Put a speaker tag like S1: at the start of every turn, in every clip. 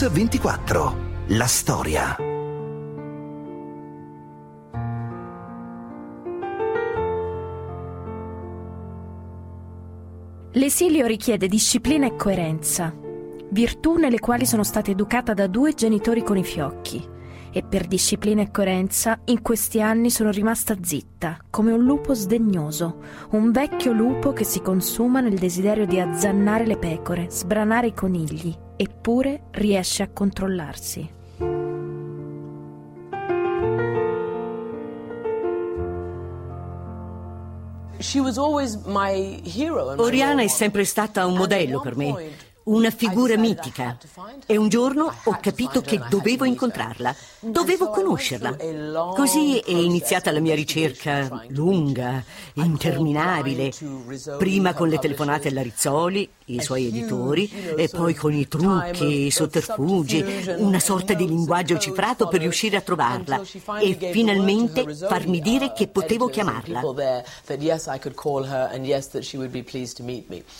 S1: Mix24. La storia.
S2: L'esilio richiede disciplina e coerenza, virtù nelle quali sono stata educata da due genitori con i fiocchi e per disciplina e coerenza in questi anni sono rimasta zitta, come un lupo sdegnoso, un vecchio lupo che si consuma nel desiderio di azzannare le pecore, sbranare i conigli, eppure riesce a controllarsi.
S3: Oriana è sempre stata un modello per me una figura mitica. E un giorno ho capito che dovevo incontrarla, dovevo conoscerla. Così è iniziata la mia ricerca lunga, interminabile, prima con le telefonate alla Rizzoli, i suoi editori, e poi con i trucchi, i sotterfugi, una sorta di linguaggio cifrato per riuscire a trovarla e finalmente farmi dire che potevo chiamarla.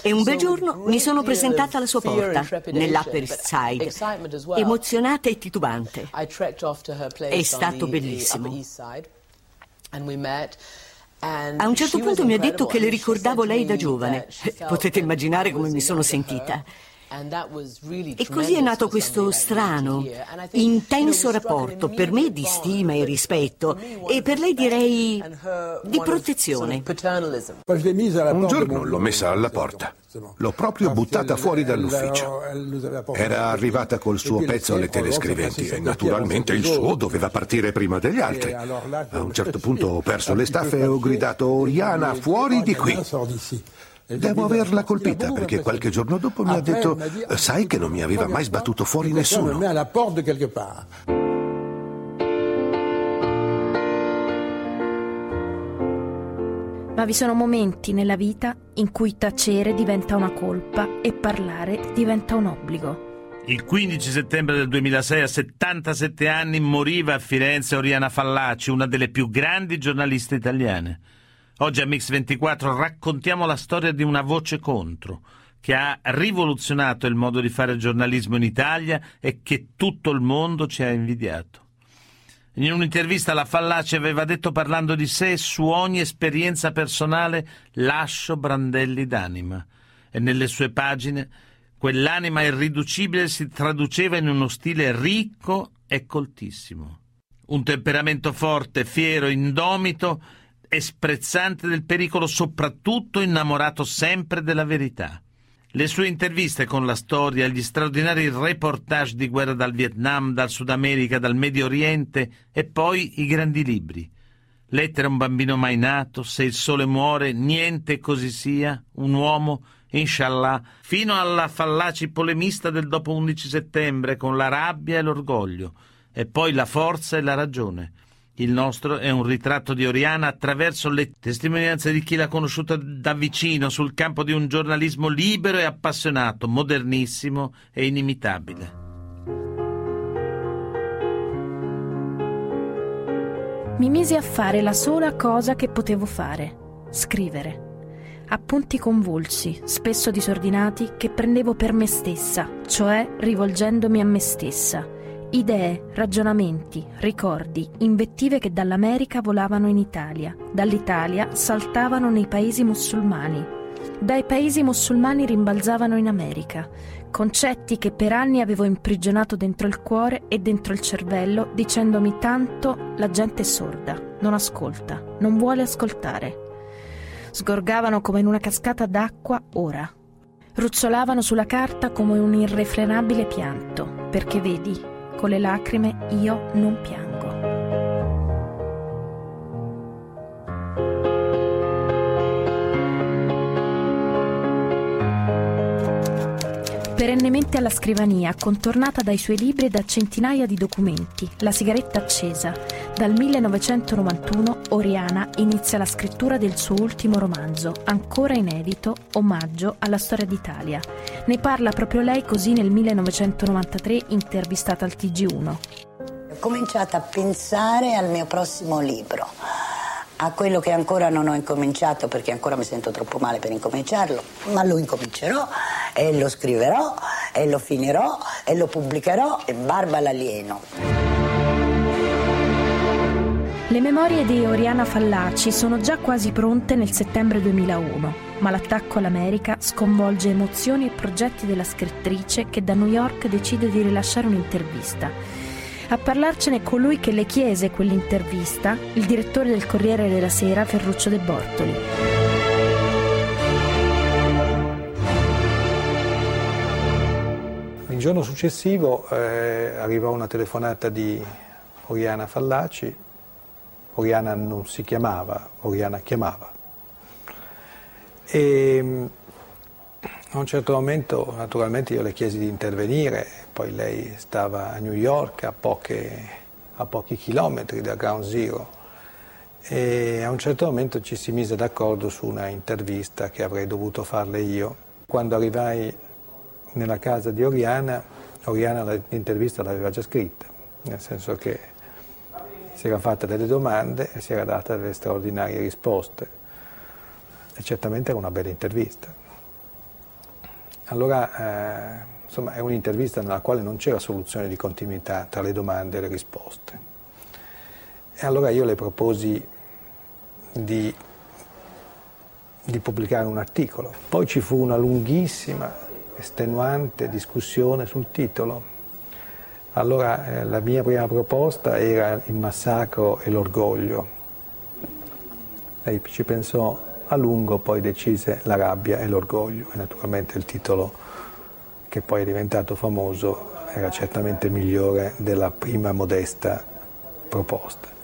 S3: E un bel giorno mi sono presentata alla sua porta, nell'Upper East Side, emozionata e titubante. È stato bellissimo. A un certo punto mi ha detto che le ricordavo lei da giovane. Potete immaginare come mi sono sentita. E così è nato questo strano, intenso rapporto, per me di stima e rispetto, e per lei direi di protezione.
S4: Un giorno l'ho messa alla porta. L'ho proprio buttata fuori dall'ufficio. Era arrivata col suo pezzo alle telescriventi e naturalmente il suo doveva partire prima degli altri. A un certo punto ho perso le staffe e ho gridato Oriana fuori di qui. Devo averla colpita perché qualche giorno dopo mi ha detto sai che non mi aveva mai sbattuto fuori nessuno.
S2: Ma vi sono momenti nella vita in cui tacere diventa una colpa e parlare diventa un obbligo.
S5: Il 15 settembre del 2006, a 77 anni, moriva a Firenze Oriana Fallaci, una delle più grandi giornaliste italiane. Oggi a Mix24 raccontiamo la storia di una voce contro che ha rivoluzionato il modo di fare giornalismo in Italia e che tutto il mondo ci ha invidiato. In un'intervista la Fallaci aveva detto parlando di sé su ogni esperienza personale lascio brandelli d'anima e nelle sue pagine quell'anima irriducibile si traduceva in uno stile ricco e coltissimo. Un temperamento forte, fiero, indomito e sprezzante del pericolo, soprattutto innamorato sempre della verità. Le sue interviste con la storia, gli straordinari reportage di guerra dal Vietnam, dal Sud America, dal Medio Oriente e poi i grandi libri. Lettere a un bambino mai nato, Se il sole muore, niente così sia, un uomo, inshallah, fino alla fallaci polemista del dopo 11 settembre con la rabbia e l'orgoglio, e poi la forza e la ragione. Il nostro è un ritratto di Oriana attraverso le testimonianze di chi l'ha conosciuta da vicino sul campo di un giornalismo libero e appassionato, modernissimo e inimitabile.
S2: Mi misi a fare la sola cosa che potevo fare, scrivere. Appunti convulsi, spesso disordinati, che prendevo per me stessa, cioè rivolgendomi a me stessa Idee, ragionamenti, ricordi, invettive che dall'America volavano in Italia, dall'Italia saltavano nei paesi musulmani, dai paesi musulmani rimbalzavano in America, concetti che per anni avevo imprigionato dentro il cuore e dentro il cervello dicendomi tanto la gente è sorda, non ascolta, non vuole ascoltare. Sgorgavano come in una cascata d'acqua ora. Ruzzolavano sulla carta come un irrefrenabile pianto, perché vedi, con le lacrime io non piango. Perennemente alla scrivania, contornata dai suoi libri e da centinaia di documenti, la sigaretta accesa. Dal 1991 Oriana inizia la scrittura del suo ultimo romanzo, ancora inedito, Omaggio alla storia d'Italia. Ne parla proprio lei così nel 1993 intervistata al TG1.
S6: Ho cominciato a pensare al mio prossimo libro a quello che ancora non ho incominciato perché ancora mi sento troppo male per incominciarlo, ma lo incomincerò e lo scriverò e lo finirò e lo pubblicherò in barba all'alieno.
S2: Le memorie di Oriana Fallaci sono già quasi pronte nel settembre 2001, ma l'attacco all'America sconvolge emozioni e progetti della scrittrice che da New York decide di rilasciare un'intervista. A parlarcene colui che le chiese quell'intervista, il direttore del Corriere della Sera, Ferruccio De Bortoli.
S7: Giorno successivo eh, arrivò una telefonata di Oriana Fallaci Oriana non si chiamava, Oriana chiamava. E a un certo momento naturalmente io le chiesi di intervenire, poi lei stava a New York a, poche, a pochi chilometri da Ground Zero e a un certo momento ci si mise d'accordo su una intervista che avrei dovuto farle io. Quando arrivai nella casa di Oriana, Oriana l'intervista l'aveva già scritta, nel senso che si era fatta delle domande e si era data delle straordinarie risposte. E certamente era una bella intervista. Allora, eh, insomma, è un'intervista nella quale non c'era soluzione di continuità tra le domande e le risposte. E allora io le proposi di, di pubblicare un articolo. Poi ci fu una lunghissima, estenuante discussione sul titolo allora eh, la mia prima proposta era il massacro e l'orgoglio. Lei ci pensò a lungo, poi decise la rabbia e l'orgoglio e naturalmente il titolo che poi è diventato famoso era certamente migliore della prima modesta proposta.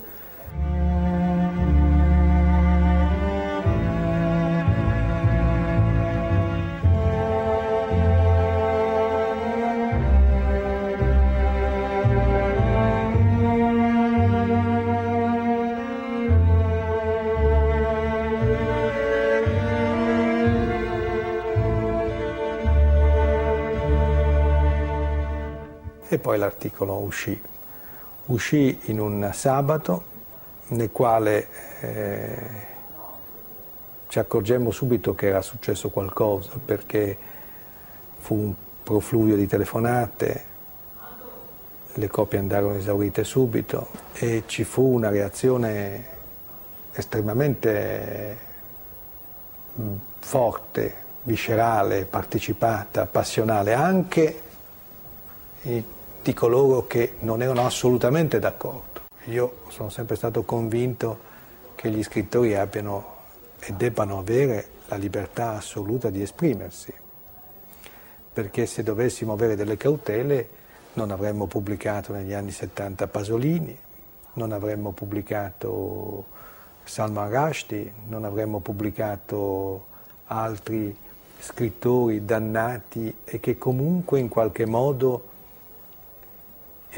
S7: E poi l'articolo uscì. Uscì in un sabato nel quale eh, ci accorgemmo subito che era successo qualcosa perché fu un profluvio di telefonate, le copie andarono esaurite subito e ci fu una reazione estremamente mm, forte, viscerale, partecipata, passionale, anche di coloro che non erano assolutamente d'accordo. Io sono sempre stato convinto che gli scrittori abbiano e debbano avere la libertà assoluta di esprimersi, perché se dovessimo avere delle cautele non avremmo pubblicato negli anni 70 Pasolini, non avremmo pubblicato Salman Rushdie, non avremmo pubblicato altri scrittori dannati e che comunque in qualche modo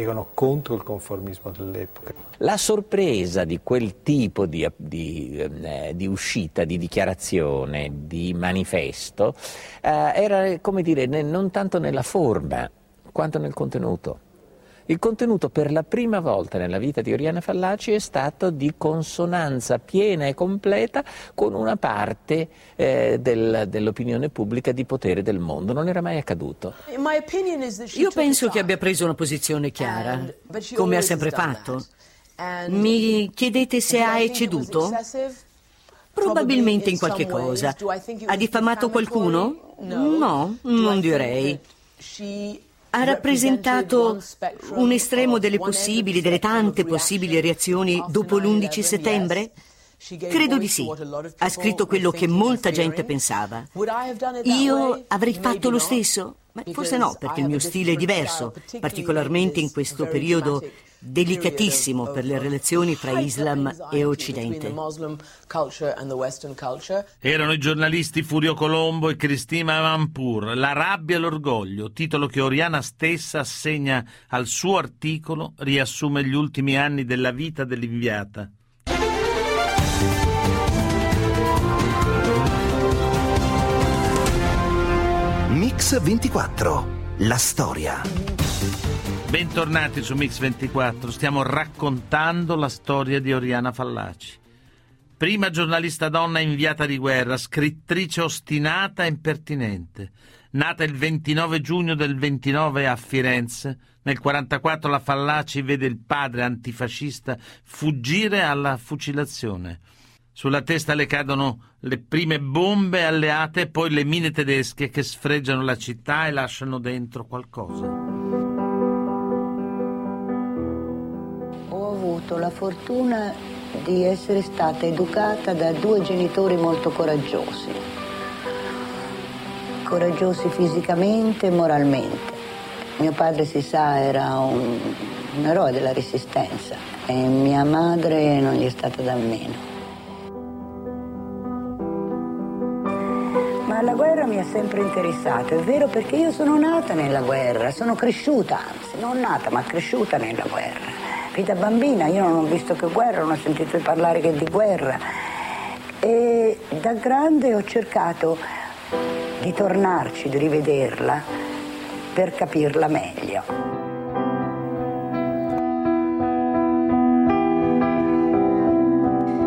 S7: erano contro il conformismo dell'epoca.
S8: La sorpresa di quel tipo di, di, eh, di uscita, di dichiarazione, di manifesto, eh, era, come dire, non tanto nella forma quanto nel contenuto. Il contenuto per la prima volta nella vita di Oriana Fallaci è stato di consonanza piena e completa con una parte eh, del, dell'opinione pubblica di potere del mondo. Non era mai accaduto.
S3: Io penso che abbia preso una posizione chiara, come ha sempre fatto. Mi chiedete se ha ecceduto? Probabilmente in qualche cosa. Ha diffamato qualcuno? No, non direi ha rappresentato un estremo delle possibili, delle tante possibili reazioni dopo l'11 settembre? Credo di sì. Ha scritto quello che molta gente pensava. Io avrei fatto lo stesso? Forse no, perché il mio stile è diverso, particolarmente in questo periodo delicatissimo per le relazioni fra Islam e Occidente.
S5: Erano i giornalisti Furio Colombo e Cristina Amanpour, La rabbia e l'orgoglio, titolo che Oriana stessa assegna al suo articolo, riassume gli ultimi anni della vita dell'inviata.
S1: Mix 24, la storia.
S5: Bentornati su Mix24, stiamo raccontando la storia di Oriana Fallaci. Prima giornalista donna inviata di guerra, scrittrice ostinata e impertinente. Nata il 29 giugno del 29 a Firenze, nel 44 la Fallaci vede il padre antifascista fuggire alla fucilazione. Sulla testa le cadono le prime bombe alleate e poi le mine tedesche che sfregiano la città e lasciano dentro qualcosa.
S6: Avuto la fortuna di essere stata educata da due genitori molto coraggiosi, coraggiosi fisicamente e moralmente. Mio padre, si sa, era un, un eroe della resistenza e mia madre non gli è stata da meno. Ma la guerra mi ha sempre interessato, è vero perché io sono nata nella guerra, sono cresciuta, anzi, non nata ma cresciuta nella guerra qui da bambina, io non ho visto che guerra, non ho sentito parlare che di guerra. E da grande ho cercato di tornarci, di rivederla per capirla meglio.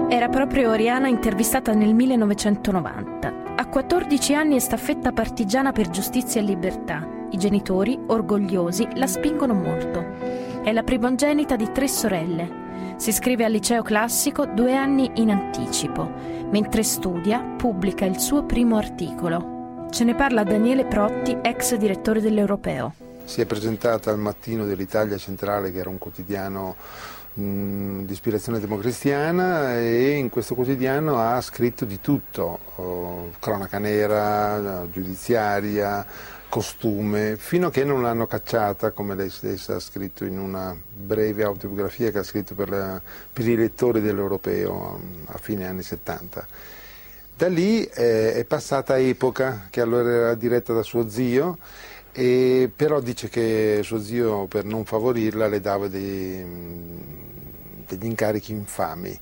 S2: Era proprio Oriana intervistata nel 1990. A 14 anni è staffetta partigiana per giustizia e libertà. I genitori, orgogliosi, la spingono molto. È la primogenita di tre sorelle. Si iscrive al liceo classico due anni in anticipo. Mentre studia, pubblica il suo primo articolo. Ce ne parla Daniele Protti, ex direttore dell'Europeo.
S9: Si è presentata al mattino dell'Italia Centrale, che era un quotidiano di ispirazione democristiana e in questo quotidiano ha scritto di tutto, oh, cronaca nera, giudiziaria, costume, fino a che non l'hanno cacciata, come lei stessa ha scritto in una breve autobiografia che ha scritto per, la, per i lettori dell'Europeo a fine anni 70. Da lì eh, è passata Epoca, che allora era diretta da suo zio, e però dice che suo zio per non favorirla le dava dei, degli incarichi infami.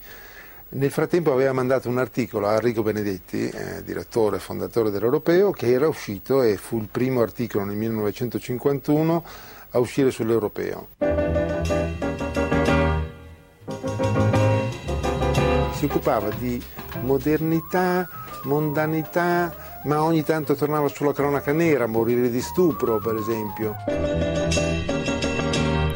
S9: Nel frattempo aveva mandato un articolo a Enrico Benedetti, eh, direttore e fondatore dell'Europeo, che era uscito e fu il primo articolo nel 1951 a uscire sull'Europeo. Si occupava di modernità, mondanità, ma ogni tanto tornava sulla cronaca nera, morire di stupro per esempio.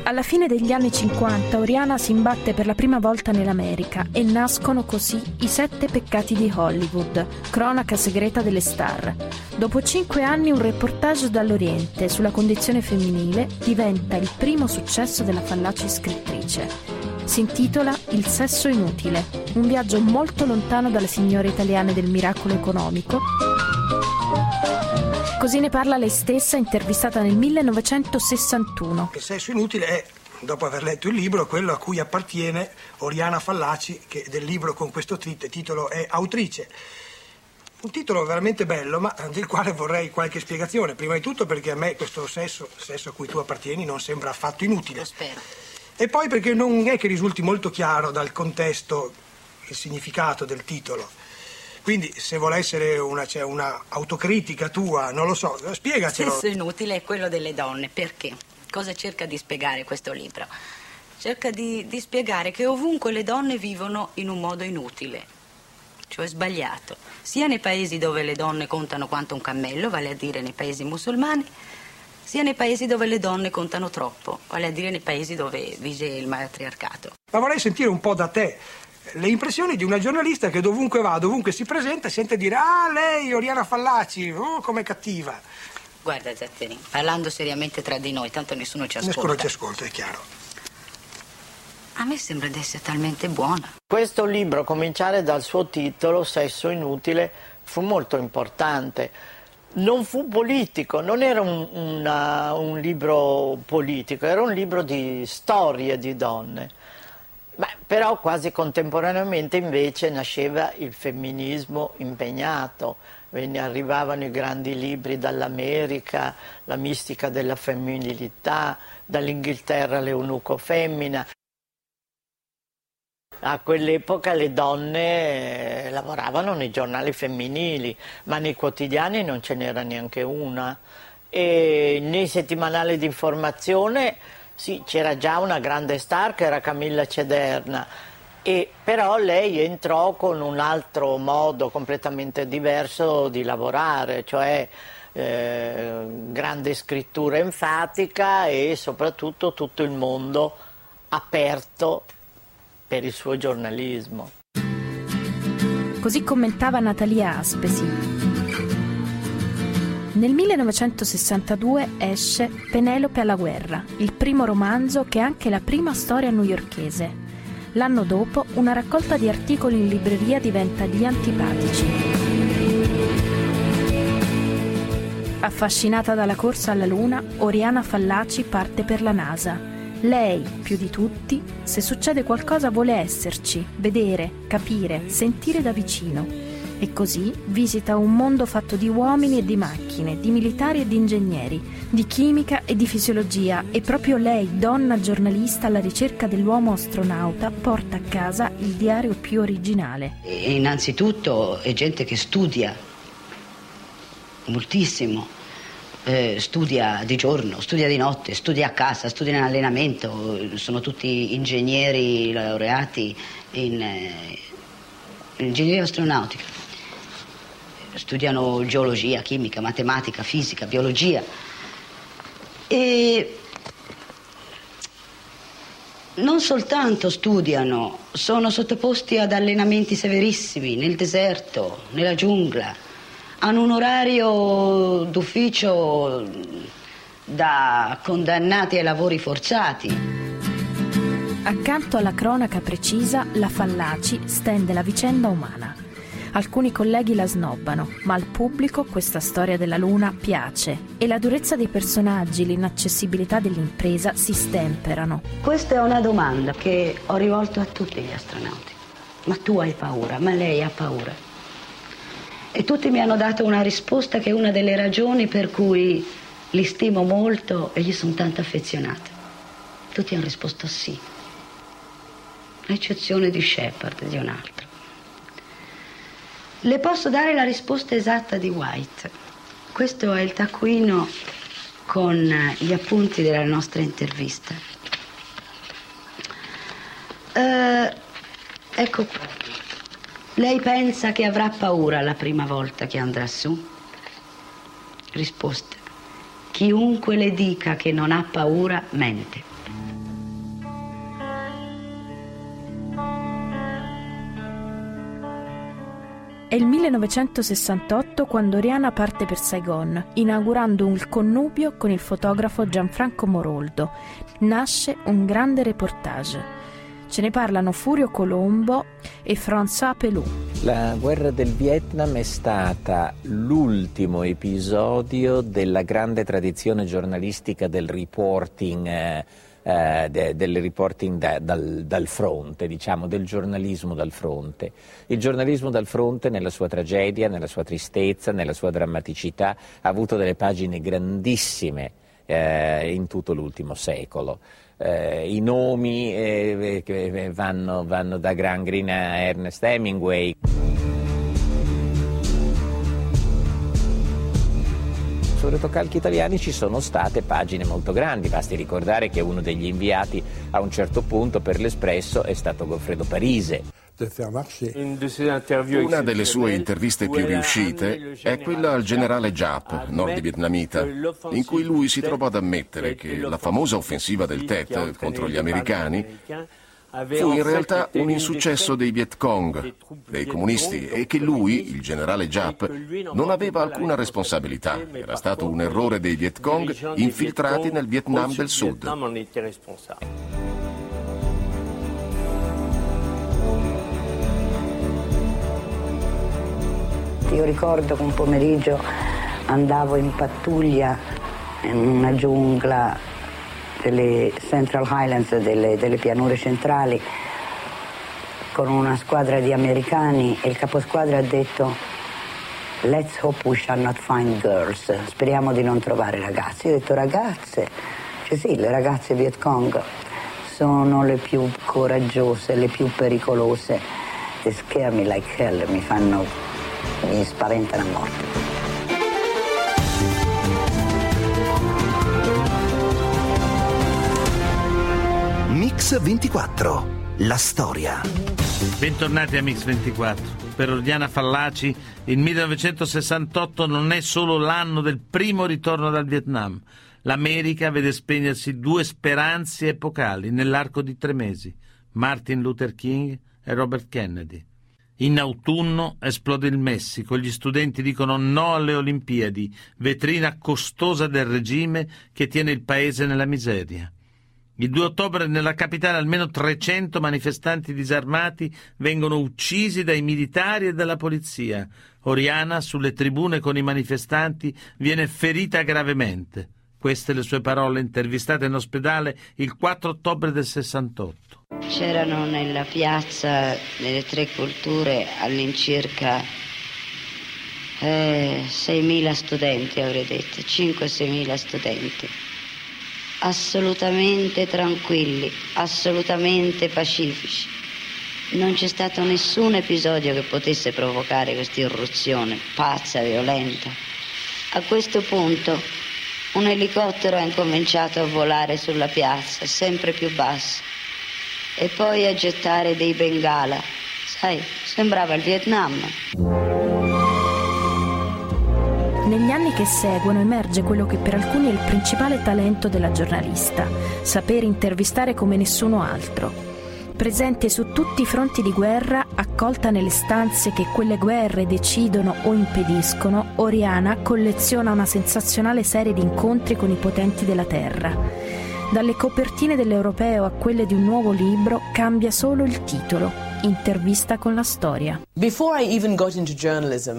S2: Alla fine degli anni 50 Oriana si imbatte per la prima volta nell'America e nascono così i sette peccati di Hollywood, cronaca segreta delle star. Dopo cinque anni un reportage dall'Oriente sulla condizione femminile diventa il primo successo della fallace scrittrice. Si intitola Il sesso inutile, un viaggio molto lontano dalle signore italiane del miracolo economico Così ne parla lei stessa, intervistata nel 1961.
S10: Il sesso inutile è, dopo aver letto il libro, quello a cui appartiene Oriana Fallaci, che del libro con questo titolo è autrice. Un titolo veramente bello, ma del quale vorrei qualche spiegazione. Prima di tutto perché a me questo sesso, sesso a cui tu appartieni, non sembra affatto inutile.
S6: Lo spero.
S10: E poi perché non è che risulti molto chiaro dal contesto il significato del titolo. Quindi se vuole essere una, cioè, una autocritica tua, non lo so, spiegacelo.
S6: Stesso inutile è quello delle donne, perché? Cosa cerca di spiegare questo libro? Cerca di, di spiegare che ovunque le donne vivono in un modo inutile, cioè sbagliato, sia nei paesi dove le donne contano quanto un cammello, vale a dire nei paesi musulmani, sia nei paesi dove le donne contano troppo, vale a dire nei paesi dove vige il matriarcato.
S10: Ma vorrei sentire un po' da te le impressioni di una giornalista che dovunque va, dovunque si presenta, sente dire ah lei, Oriana Fallaci, oh, com'è cattiva.
S6: Guarda Zatteri, parlando seriamente tra di noi, tanto nessuno ci ascolta.
S10: Nessuno ci ascolta, è chiaro.
S6: A me sembra di essere talmente buona.
S11: Questo libro, cominciare dal suo titolo, Sesso inutile, fu molto importante. Non fu politico, non era un, una, un libro politico, era un libro di storie di donne Beh, però quasi contemporaneamente invece nasceva il femminismo impegnato, Venne, arrivavano i grandi libri dall'America, la mistica della femminilità, dall'Inghilterra l'eunuco femmina. A quell'epoca le donne eh, lavoravano nei giornali femminili, ma nei quotidiani non ce n'era neanche una. E nei settimanali di informazione sì, c'era già una grande star che era Camilla Cederna, E però lei entrò con un altro modo completamente diverso di lavorare, cioè eh, grande scrittura enfatica e soprattutto tutto il mondo aperto per il suo giornalismo.
S2: Così commentava Natalia Aspesi. Nel 1962 esce Penelope alla guerra, il primo romanzo che è anche la prima storia newyorchese. L'anno dopo una raccolta di articoli in libreria diventa Gli antipatici. Affascinata dalla corsa alla Luna, Oriana Fallaci parte per la NASA lei, più di tutti, se succede qualcosa vuole esserci, vedere, capire, sentire da vicino. E così visita un mondo fatto di uomini e di macchine, di militari e di ingegneri, di chimica e di fisiologia e proprio lei, donna giornalista alla ricerca dell'uomo astronauta, porta a casa il diario più originale.
S6: E innanzitutto è gente che studia moltissimo eh, studia di giorno, studia di notte, studia a casa, studia in allenamento, sono tutti ingegneri laureati in, eh, in ingegneria astronautica. Studiano geologia, chimica, matematica, fisica, biologia. E non soltanto studiano, sono sottoposti ad allenamenti severissimi nel deserto, nella giungla hanno un orario d'ufficio da condannati ai lavori forzati.
S2: Accanto alla cronaca precisa, la Fallaci stende la vicenda umana. Alcuni colleghi la snobbano, ma al pubblico questa storia della Luna piace e la durezza dei personaggi, l'inaccessibilità dell'impresa si stemperano.
S6: Questa è una domanda che ho rivolto a tutti gli astronauti. Ma tu hai paura, ma lei ha paura. E tutti mi hanno dato una risposta che è una delle ragioni per cui li stimo molto e gli sono tanto affezionata. Tutti hanno risposto sì, a eccezione di Shepard, di un altro. Le posso dare la risposta esatta di White. Questo è il taccuino con gli appunti della nostra intervista. Uh, ecco qua. Lei pensa che avrà paura la prima volta che andrà su? Risposta. Chiunque le dica che non ha paura mente.
S2: È il 1968 quando Rihanna parte per Saigon, inaugurando un connubio con il fotografo Gianfranco Moroldo. Nasce un grande reportage. Ce ne parlano Furio Colombo e François Pelou.
S8: La guerra del Vietnam è stata l'ultimo episodio della grande tradizione giornalistica del reporting. Eh, eh, de, del reporting da, dal, dal, fronte, diciamo, del giornalismo dal fronte. Il giornalismo dal fronte nella sua tragedia, nella sua tristezza, nella sua drammaticità ha avuto delle pagine grandissime eh, in tutto l'ultimo secolo eh, i nomi eh, eh vanno, vanno, da Gran Green a Ernest Hemingway. Sui rotocalchi italiani ci sono state pagine molto grandi, basti ricordare che uno degli inviati a un certo punto per l'Espresso è stato Goffredo Parise.
S12: Una delle sue interviste più riuscite è quella al generale Giap, nord-vietnamita, in cui lui si trovò ad ammettere che la famosa offensiva del Tet contro gli americani fu in realtà un insuccesso dei Viet Cong, dei comunisti, e che lui, il generale Giap, non aveva alcuna responsabilità. Era stato un errore dei Viet Cong infiltrati nel Vietnam del Sud.
S6: Io ricordo che un pomeriggio andavo in pattuglia in una giungla delle Central Highlands, delle, delle pianure centrali, con una squadra di americani e il caposquadra ha detto Let's hope we shall not find girls. Speriamo di non trovare ragazzi. Io ho detto ragazze. Cioè sì, le ragazze Viet Cong sono le più coraggiose, le più pericolose. They scare me like hell, mi fanno mi spaventa la morte.
S1: Mix 24 la storia.
S5: Bentornati a Mix24. Per Ordiana Fallaci il 1968 non è solo l'anno del primo ritorno dal Vietnam. L'America vede spegnersi due speranze epocali nell'arco di tre mesi, Martin Luther King e Robert Kennedy. In autunno esplode il Messico, gli studenti dicono no alle Olimpiadi, vetrina costosa del regime che tiene il paese nella miseria. Il 2 ottobre nella capitale almeno 300 manifestanti disarmati vengono uccisi dai militari e dalla polizia. Oriana, sulle tribune con i manifestanti, viene ferita gravemente. Queste le sue parole intervistate in ospedale il 4 ottobre del 68.
S13: C'erano nella piazza delle tre culture all'incirca eh, 6.000 studenti, avrei detto, 5-6.000 studenti assolutamente tranquilli, assolutamente pacifici. Non c'è stato nessun episodio che potesse provocare questa irruzione pazza, violenta. A questo punto un elicottero ha incominciato a volare sulla piazza, sempre più basso, e poi a gettare dei bengala. Sai, sembrava il Vietnam.
S2: Negli anni che seguono emerge quello che per alcuni è il principale talento della giornalista, sapere intervistare come nessuno altro. Presente su tutti i fronti di guerra, accolta nelle stanze che quelle guerre decidono o impediscono, Oriana colleziona una sensazionale serie di incontri con i potenti della terra. Dalle copertine dell'Europeo a quelle di un nuovo libro cambia solo il titolo, Intervista con la storia.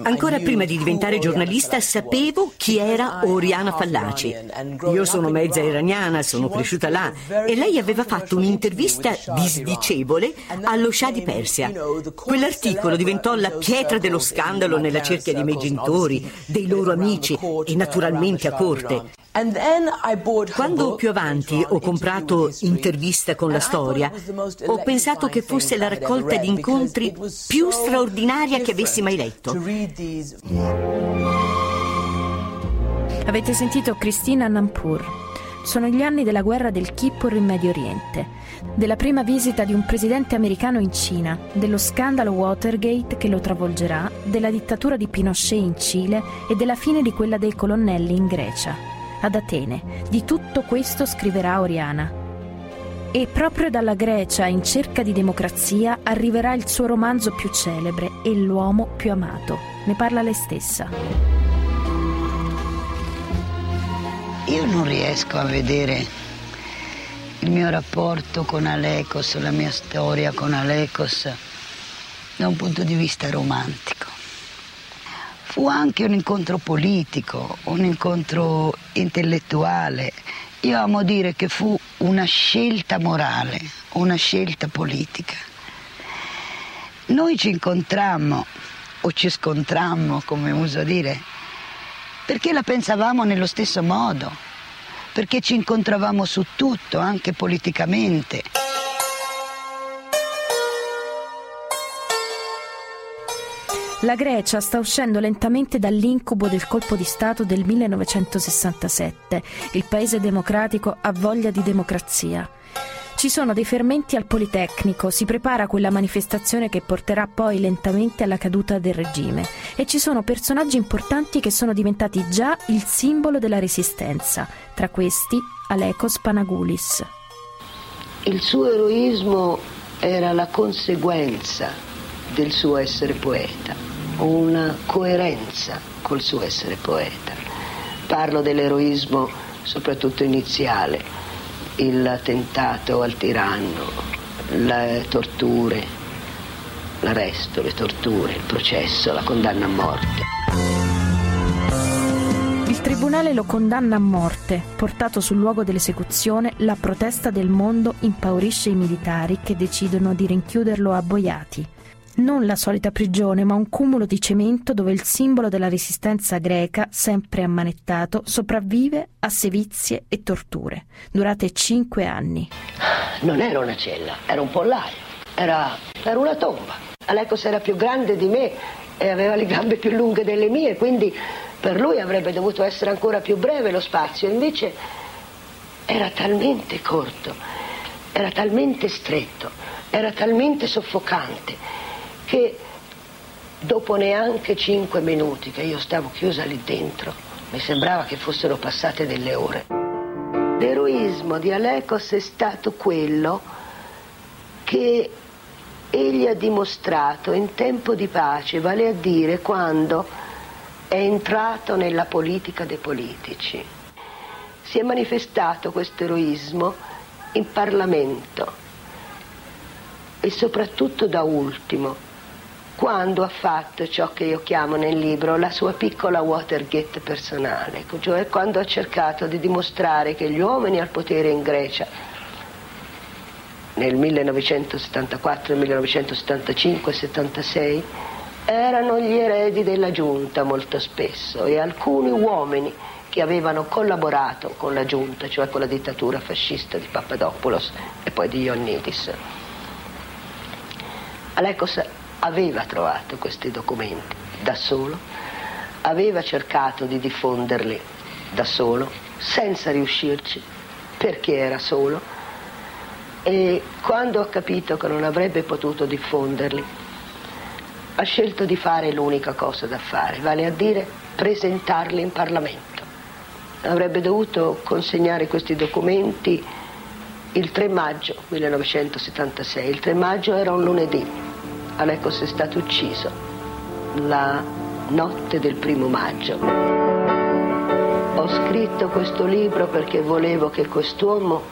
S3: Ancora prima di diventare giornalista sapevo chi era Oriana Fallaci. Io sono mezza iraniana, sono cresciuta là e lei aveva fatto un'intervista disdicevole allo Shah di Persia. Quell'articolo diventò la pietra dello scandalo nella cerchia dei miei genitori, dei loro amici e naturalmente a corte. Quando più avanti ho comprato Intervista con la storia, ho pensato che fosse la raccolta di incontri più straordinaria che avessi mai letto.
S2: Avete sentito Cristina Nampur. Sono gli anni della guerra del Kippur in Medio Oriente, della prima visita di un presidente americano in Cina, dello scandalo Watergate che lo travolgerà, della dittatura di Pinochet in Cile e della fine di quella dei colonnelli in Grecia ad Atene. Di tutto questo scriverà Oriana. E proprio dalla Grecia in cerca di democrazia arriverà il suo romanzo più celebre e l'uomo più amato. Ne parla lei stessa.
S14: Io non riesco a vedere il mio rapporto con Alecos, la mia storia con Alecos da un punto di vista romantico. Fu anche un incontro politico, un incontro intellettuale. Io amo dire che fu una scelta morale, una scelta politica. Noi ci incontrammo o ci scontrammo, come uso dire, perché la pensavamo nello stesso modo, perché ci incontravamo su tutto, anche politicamente.
S2: La Grecia sta uscendo lentamente dall'incubo del colpo di Stato del 1967. Il paese democratico ha voglia di democrazia. Ci sono dei fermenti al Politecnico, si prepara quella manifestazione che porterà poi lentamente alla caduta del regime e ci sono personaggi importanti che sono diventati già il simbolo della resistenza, tra questi Alekos Panagoulis.
S14: Il suo eroismo era la conseguenza del suo essere poeta una coerenza col suo essere poeta. Parlo dell'eroismo soprattutto iniziale, il tentato al tiranno, le torture, l'arresto, le torture, il processo, la condanna a morte.
S2: Il tribunale lo condanna a morte. Portato sul luogo dell'esecuzione, la protesta del mondo impaurisce i militari che decidono di rinchiuderlo a Boiati non la solita prigione, ma un cumulo di cemento dove il simbolo della resistenza greca, sempre ammanettato, sopravvive a sevizie e torture, durate cinque anni.
S14: Non era una cella, era un pollaio, era, era una tomba. Alecos era più grande di me e aveva le gambe più lunghe delle mie, quindi per lui avrebbe dovuto essere ancora più breve lo spazio, invece era talmente corto, era talmente stretto
S15: era talmente soffocante che dopo neanche cinque minuti che io stavo chiusa lì dentro, mi sembrava che fossero passate delle ore. L'eroismo di Alecos è stato quello che egli ha dimostrato in tempo di pace, vale a dire quando è entrato nella politica dei politici. Si è manifestato questo eroismo in Parlamento e soprattutto da ultimo, quando ha fatto ciò che io chiamo nel libro la sua piccola Watergate personale, cioè quando ha cercato di dimostrare che gli uomini al potere in Grecia nel 1974, 1975, 76 erano gli eredi della giunta molto spesso e alcuni uomini che avevano collaborato con la giunta, cioè con la dittatura fascista di Papadopoulos e poi di Ioannidis. Alekos aveva trovato questi documenti da solo, aveva cercato di diffonderli da solo, senza riuscirci, perché era solo, e quando ha capito che non avrebbe potuto diffonderli, ha scelto di fare l'unica cosa da fare, vale a dire presentarli in Parlamento. Avrebbe dovuto consegnare questi documenti il 3 maggio 1976. Il 3 maggio era un lunedì. Alecos è stato ucciso la notte del primo maggio. Ho scritto questo libro perché volevo che quest'uomo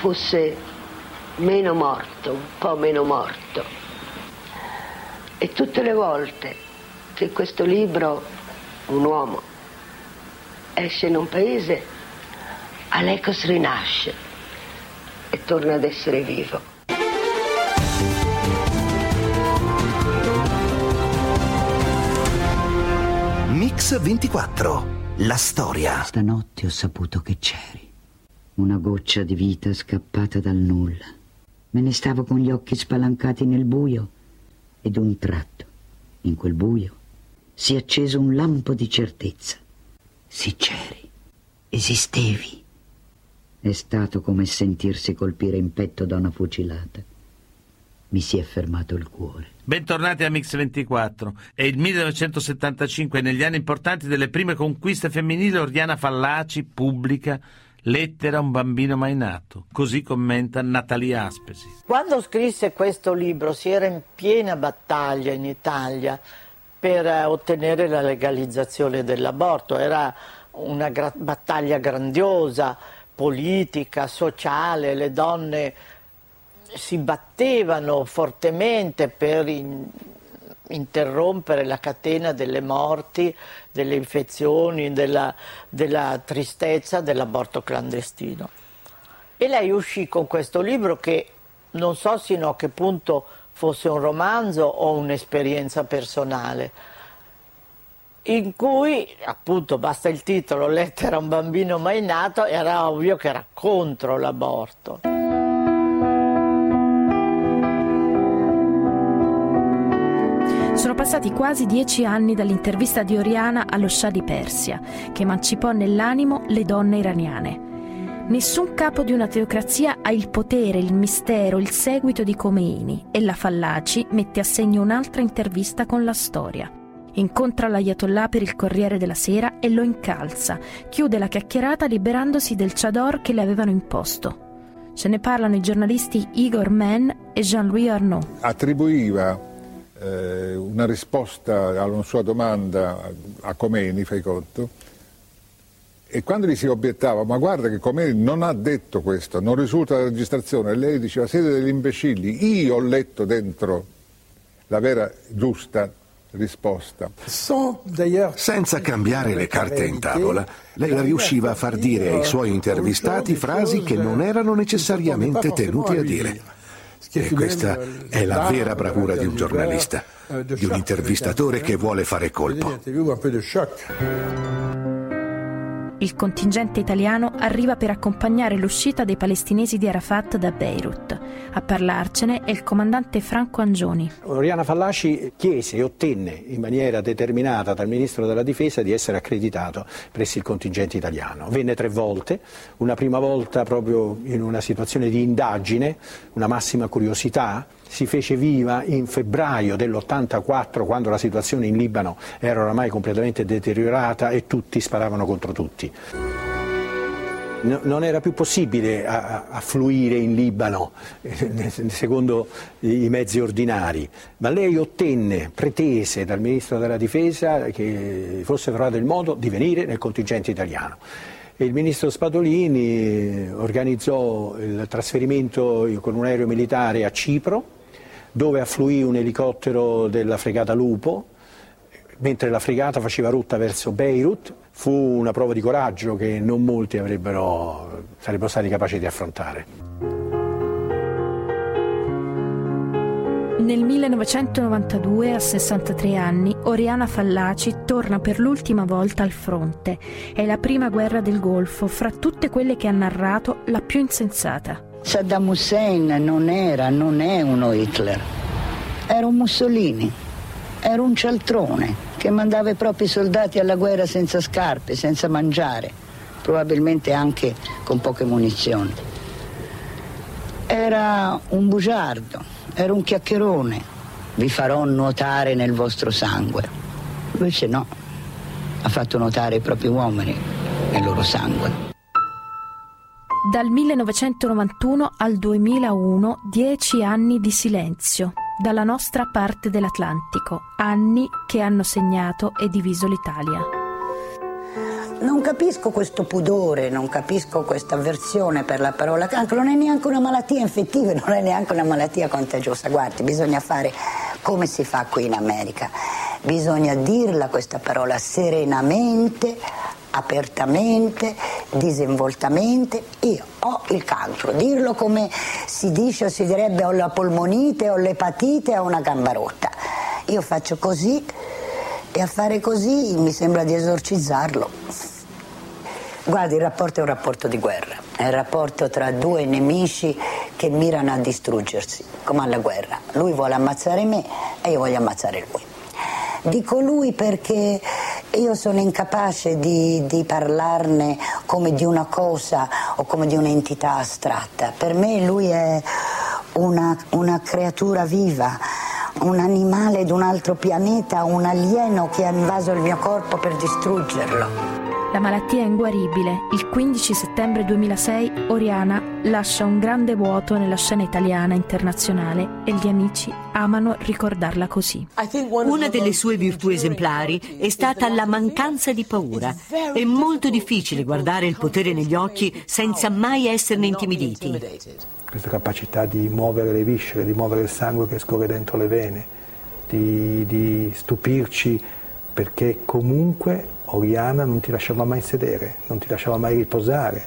S15: fosse meno morto, un po' meno morto e tutte le volte che questo libro, un uomo, esce in un paese, Alecos rinasce e torna ad essere vivo.
S1: Mix 24, la storia.
S14: Stanotte ho saputo che c'eri. Una goccia di vita scappata dal nulla. Me ne stavo con gli occhi spalancati nel buio e d'un tratto, in quel buio, si è acceso un lampo di certezza. Sì c'eri, esistevi. È stato come sentirsi colpire in petto da una fucilata. Mi si è fermato il cuore.
S5: Bentornati a Mix 24. È il 1975 negli anni importanti delle prime conquiste femminili Oriana Fallaci pubblica Lettera a un bambino mai nato, così commenta Natalia Aspesi.
S11: Quando scrisse questo libro si era in piena battaglia in Italia per eh, ottenere la legalizzazione dell'aborto, era una gra- battaglia grandiosa, politica, sociale, le donne si battevano fortemente per in- interrompere la catena delle morti, delle infezioni, della, della tristezza dell'aborto clandestino. E lei uscì con questo libro che non so sino a che punto fosse un romanzo o un'esperienza personale, in cui appunto basta il titolo Lettera a un bambino mai nato, era ovvio che era contro l'aborto.
S2: Passati quasi dieci anni dall'intervista di Oriana allo Shah di Persia, che emancipò nell'animo le donne iraniane. Nessun capo di una teocrazia ha il potere, il mistero, il seguito di Khomeini e la Fallaci mette a segno un'altra intervista con la storia. Incontra l'Ayatollah per il Corriere della Sera e lo incalza, chiude la chiacchierata liberandosi del chador che le avevano imposto. Ce ne parlano i giornalisti Igor Mann e Jean-Louis Arnaud.
S16: Attribuiva eh, una risposta alla sua domanda a Comeni, fai conto, e quando gli si obiettava, ma guarda che Comeni non ha detto questo, non risulta la registrazione, lei diceva siete degli imbecilli, io ho letto dentro la vera giusta risposta.
S4: Senza cambiare le carte in tavola, lei riusciva a far dire ai suoi intervistati frasi che non erano necessariamente tenuti a dire. E questa è la vera bravura di un giornalista, di un intervistatore che vuole fare colpo.
S2: Il contingente italiano arriva per accompagnare l'uscita dei palestinesi di Arafat da Beirut. A parlarcene è il comandante Franco Angioni.
S7: Oriana Fallaci chiese e ottenne in maniera determinata dal ministro della difesa di essere accreditato presso il contingente italiano. Venne tre volte, una prima volta proprio in una situazione di indagine, una massima curiosità, si fece viva in febbraio dell'84 quando la situazione in Libano era oramai completamente deteriorata e tutti sparavano contro tutti. No, non era più possibile affluire in Libano eh, secondo i mezzi ordinari, ma lei ottenne, pretese dal Ministro della Difesa che fosse trovato il modo di venire nel contingente italiano. Il ministro Spadolini organizzò il trasferimento con un aereo militare a Cipro, dove affluì un elicottero della fregata Lupo, mentre la fregata faceva rotta verso Beirut. Fu una prova di coraggio che non molti sarebbero stati capaci di affrontare.
S2: Nel 1992, a 63 anni, Oriana Fallaci torna per l'ultima volta al fronte. È la prima guerra del Golfo, fra tutte quelle che ha narrato, la più insensata.
S14: Saddam Hussein non era, non è uno Hitler, era un Mussolini, era un cialtrone che mandava i propri soldati alla guerra senza scarpe, senza mangiare, probabilmente anche con poche munizioni. Era un bugiardo, era un chiacchierone, vi farò nuotare nel vostro sangue. Invece no, ha fatto nuotare i propri uomini nel loro sangue.
S2: Dal 1991 al 2001, dieci anni di silenzio, dalla nostra parte dell'Atlantico, anni che hanno segnato e diviso l'Italia.
S14: Non capisco questo pudore, non capisco questa avversione per la parola cancro, non è neanche una malattia infettiva, non è neanche una malattia contagiosa. Guardi, bisogna fare come si fa qui in America, bisogna dirla questa parola serenamente, apertamente, disinvoltamente, io ho il cancro, dirlo come si dice o si direbbe ho la polmonite, ho l'epatite, ho una gamba rotta. Io faccio così e a fare così mi sembra di esorcizzarlo. Guardi, il rapporto è un rapporto di guerra, è il rapporto tra due nemici che mirano a distruggersi, come alla guerra. Lui vuole ammazzare me e io voglio ammazzare lui. Dico lui perché io sono incapace di, di, parlarne come di una cosa o come di un'entità astratta. Per me lui è una, una creatura viva, un animale di un altro pianeta, un alieno che ha invaso il mio corpo per distruggerlo.
S2: La malattia è inguaribile. Il 15 settembre 2006 Oriana lascia un grande vuoto nella scena italiana internazionale e gli amici amano ricordarla così.
S3: Una delle sue virtù esemplari è stata la mancanza di paura. È molto difficile guardare il potere negli occhi senza mai esserne intimiditi.
S7: Questa capacità di muovere le viscere, di muovere il sangue che scorre dentro le vene, di, di stupirci perché comunque Oriana non ti lasciava mai sedere, non ti lasciava mai riposare,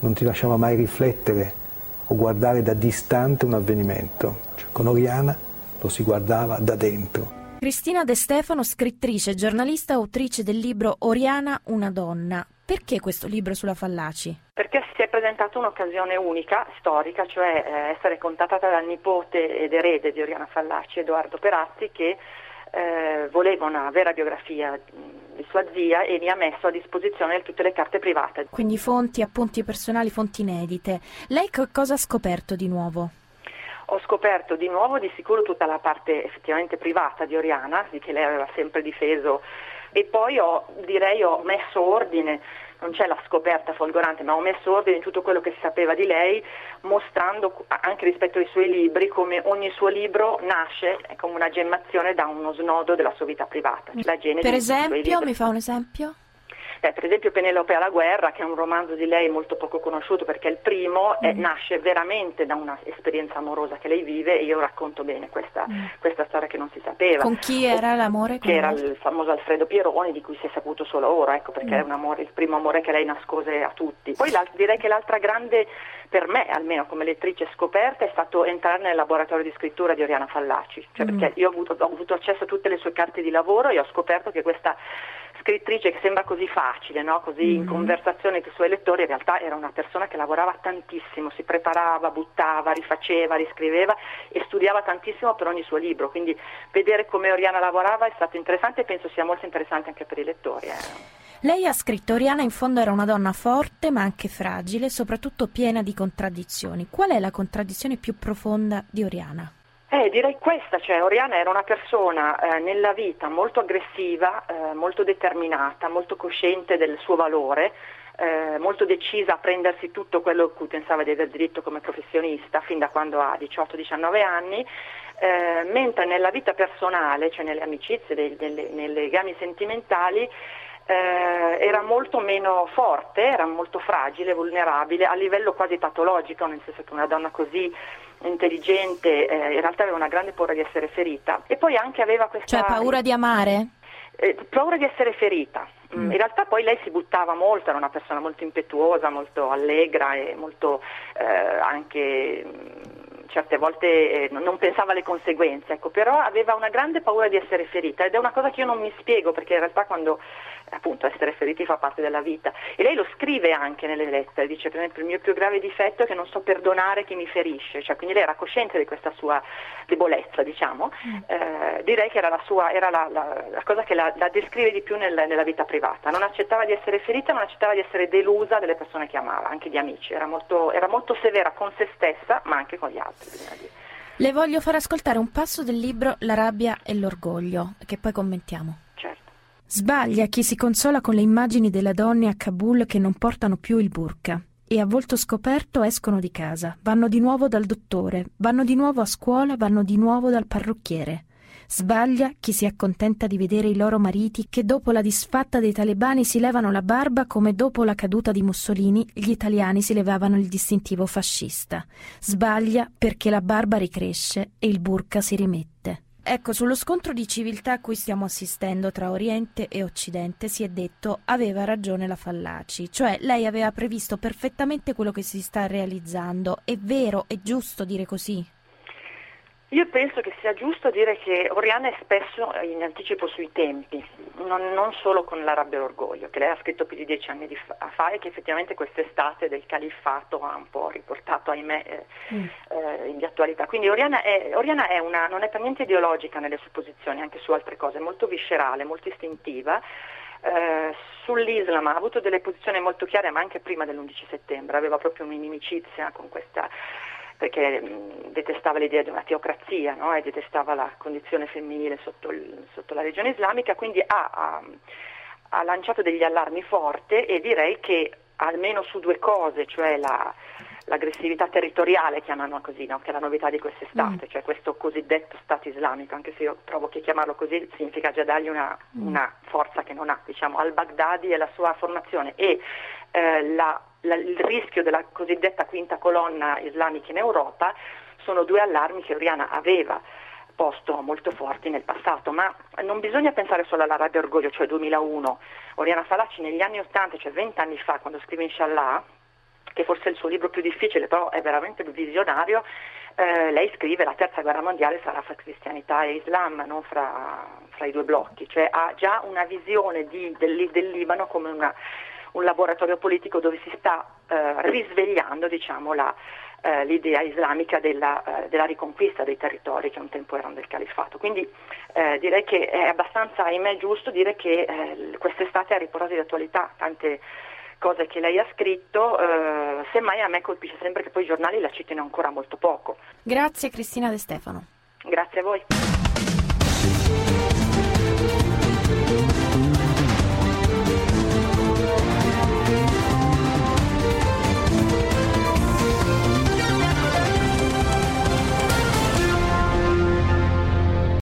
S7: non ti lasciava mai riflettere o guardare da distante un avvenimento. Cioè, con Oriana lo si guardava da dentro.
S2: Cristina De Stefano, scrittrice, giornalista, autrice del libro Oriana, una donna. Perché questo libro sulla Fallaci?
S17: Perché si è presentata un'occasione unica, storica, cioè eh, essere contattata dal nipote ed erede di Oriana Fallaci, Edoardo Perazzi, che eh, voleva una vera biografia di sua zia e mi ha messo a disposizione tutte le carte private.
S2: Quindi fonti, appunti personali, fonti inedite. Lei che cosa ha scoperto di nuovo?
S17: Ho scoperto di nuovo di sicuro tutta la parte effettivamente privata di Oriana, di che lei aveva sempre difeso, e poi ho, direi, ho messo ordine non c'è la scoperta folgorante, ma ho messo ordine in tutto quello che si sapeva di lei, mostrando anche rispetto ai suoi libri come ogni suo libro nasce come una gemmazione da uno snodo della sua vita privata.
S2: per esempio, mi fa un esempio?
S17: Eh, per esempio Penelope alla guerra, che è un romanzo di lei molto poco conosciuto perché è il primo, mm. eh, nasce veramente da un'esperienza amorosa che lei vive e io racconto bene questa, mm. questa storia che non si sapeva.
S2: Con chi era l'amore?
S17: Che era il famoso Alfredo Pieroni, di cui si è saputo solo ora, ecco, perché mm. è amore, il primo amore che lei nascose a tutti. Poi direi che l'altra grande, per me almeno come lettrice scoperta, è stato entrare nel laboratorio di scrittura di Oriana Fallaci, cioè mm. perché io ho avuto, ho avuto accesso a tutte le sue carte di lavoro e ho scoperto che questa scrittrice che sembra così facile, no? così mm-hmm. in conversazione con i suoi lettori, in realtà era una persona che lavorava tantissimo, si preparava, buttava, rifaceva, riscriveva e studiava tantissimo per ogni suo libro, quindi vedere come Oriana lavorava è stato interessante e penso sia molto interessante anche per i lettori. Eh.
S2: Lei ha scritto Oriana in fondo era una donna forte ma anche fragile, soprattutto piena di contraddizioni. Qual è la contraddizione più profonda di Oriana?
S17: Eh, direi questa, cioè Oriana era una persona eh, nella vita molto aggressiva, eh, molto determinata, molto cosciente del suo valore, eh, molto decisa a prendersi tutto quello cui pensava di aver diritto come professionista fin da quando ha 18-19 anni, eh, mentre nella vita personale, cioè nelle amicizie, nei legami sentimentali, eh, era molto meno forte, era molto fragile, vulnerabile, a livello quasi patologico, nel senso che una donna così intelligente eh, in realtà aveva una grande paura di essere ferita e poi anche aveva questa...
S2: Cioè paura di amare?
S17: Eh, paura di essere ferita. Mm. In realtà poi lei si buttava molto, era una persona molto impetuosa, molto allegra e molto eh, anche certe volte eh, non pensava alle conseguenze, ecco, però aveva una grande paura di essere ferita ed è una cosa che io non mi spiego perché in realtà quando appunto essere feriti fa parte della vita e lei lo scrive anche nelle lettere, dice per esempio il mio più grave difetto è che non so perdonare chi mi ferisce, cioè, quindi lei era cosciente di questa sua debolezza diciamo, mm. eh, direi che era, la, sua, era la, la, la cosa che la, descrive di più nel, nella vita privata, non accettava di essere ferita, non accettava di essere delusa delle persone che amava, anche di amici, era molto, era molto severa con se stessa ma anche con gli altri.
S2: Le voglio far ascoltare un passo del libro La rabbia e l'orgoglio, che poi commentiamo. Sbaglia chi si consola con le immagini delle donne a Kabul che non portano più il burka e a volto scoperto escono di casa, vanno di nuovo dal dottore, vanno di nuovo a scuola, vanno di nuovo dal parrucchiere. Sbaglia chi si accontenta di vedere i loro mariti che dopo la disfatta dei talebani si levano la barba come dopo la caduta di Mussolini gli italiani si levavano il distintivo fascista. Sbaglia perché la barba ricresce e il burka si rimette. Ecco, sullo scontro di civiltà a cui stiamo assistendo tra Oriente e Occidente si è detto aveva ragione la Fallaci, cioè lei aveva previsto perfettamente quello che si sta realizzando. È vero, è giusto dire così?
S17: Io penso che sia giusto dire che Oriana è spesso in anticipo sui tempi, non, non solo con la rabbia e l'orgoglio, che lei ha scritto più di dieci anni fa e che effettivamente quest'estate del califfato ha un po' riportato, ahimè, eh, mm. eh, in di attualità. Quindi Oriana, è, Oriana è una, non è per niente ideologica nelle sue posizioni, anche su altre cose, è molto viscerale, molto istintiva. Eh, sull'Islam ha avuto delle posizioni molto chiare, ma anche prima dell'11 settembre, aveva proprio un'inimicizia con questa perché mh, detestava l'idea di una teocrazia no? e detestava la condizione femminile sotto, il, sotto la regione islamica, quindi ha, ha, ha, lanciato degli allarmi forti e direi che almeno su due cose, cioè la, l'aggressività territoriale, chiamano così, no? che è la novità di quest'estate, mm. cioè questo cosiddetto Stato islamico, anche se io trovo che chiamarlo così significa già dargli una, mm. una forza che non ha, diciamo, al-Baghdadi e la sua formazione e eh, la la, il rischio della cosiddetta quinta colonna islamica in Europa sono due allarmi che Oriana aveva posto molto forti nel passato, ma non bisogna pensare solo all'Arabia Orgoglio, cioè 2001. Oriana Falaci negli anni 80, cioè 20 anni fa, quando scrive Inshallah, che forse è il suo libro più difficile, però è veramente visionario, eh, lei scrive la terza guerra mondiale sarà fra cristianità e Islam, non fra, fra i due blocchi, cioè ha già una visione di, del, del Libano come una un laboratorio politico dove si sta eh, risvegliando diciamo, la, eh, l'idea islamica della, eh, della, riconquista dei territori che un tempo erano del califfato. Quindi eh, direi che è abbastanza, ahimè, giusto dire che eh, quest'estate ha riportato di attualità tante cose che lei ha scritto, eh, semmai a me colpisce sempre che poi i giornali la citino ancora molto poco.
S2: Grazie Cristina De Stefano.
S17: Grazie a voi.